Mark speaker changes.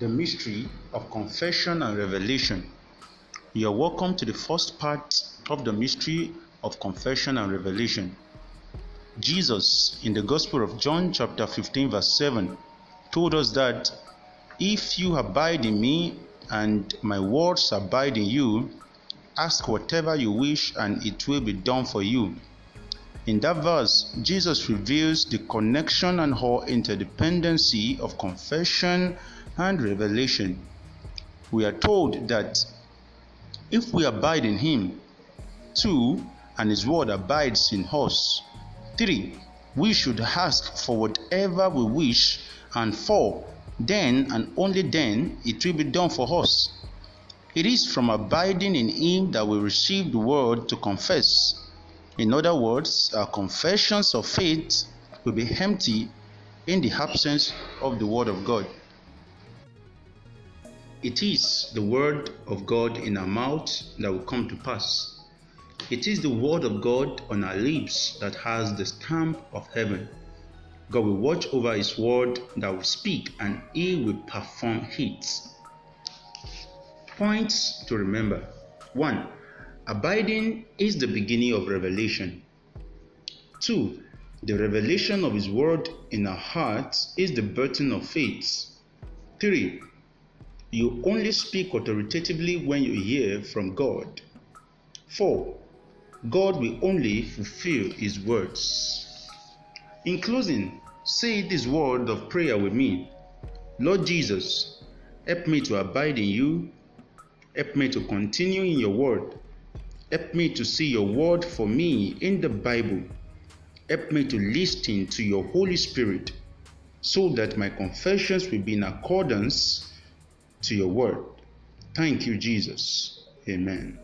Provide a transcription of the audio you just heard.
Speaker 1: the mystery of confession and revelation. You are welcome to the first part of the mystery of confession and revelation. Jesus, in the Gospel of John, chapter 15, verse 7, told us that if you abide in me and my words abide in you, ask whatever you wish and it will be done for you. In that verse, Jesus reveals the connection and whole interdependency of confession and revelation. We are told that if we abide in Him, two, and His word abides in us, three, we should ask for whatever we wish, and four, then and only then it will be done for us. It is from abiding in Him that we receive the word to confess. In other words, our confessions of faith will be empty in the absence of the Word of God. It is the word of God in our mouth that will come to pass. It is the word of God on our lips that has the stamp of heaven. God will watch over his word that will speak and he will perform it. Points to remember 1. Abiding is the beginning of revelation. 2. The revelation of his word in our hearts is the birthing of faith. 3. You only speak authoritatively when you hear from God. 4. God will only fulfill His words. In closing, say this word of prayer with me Lord Jesus, help me to abide in you, help me to continue in your word, help me to see your word for me in the Bible, help me to listen to your Holy Spirit so that my confessions will be in accordance to your word. Thank you, Jesus. Amen.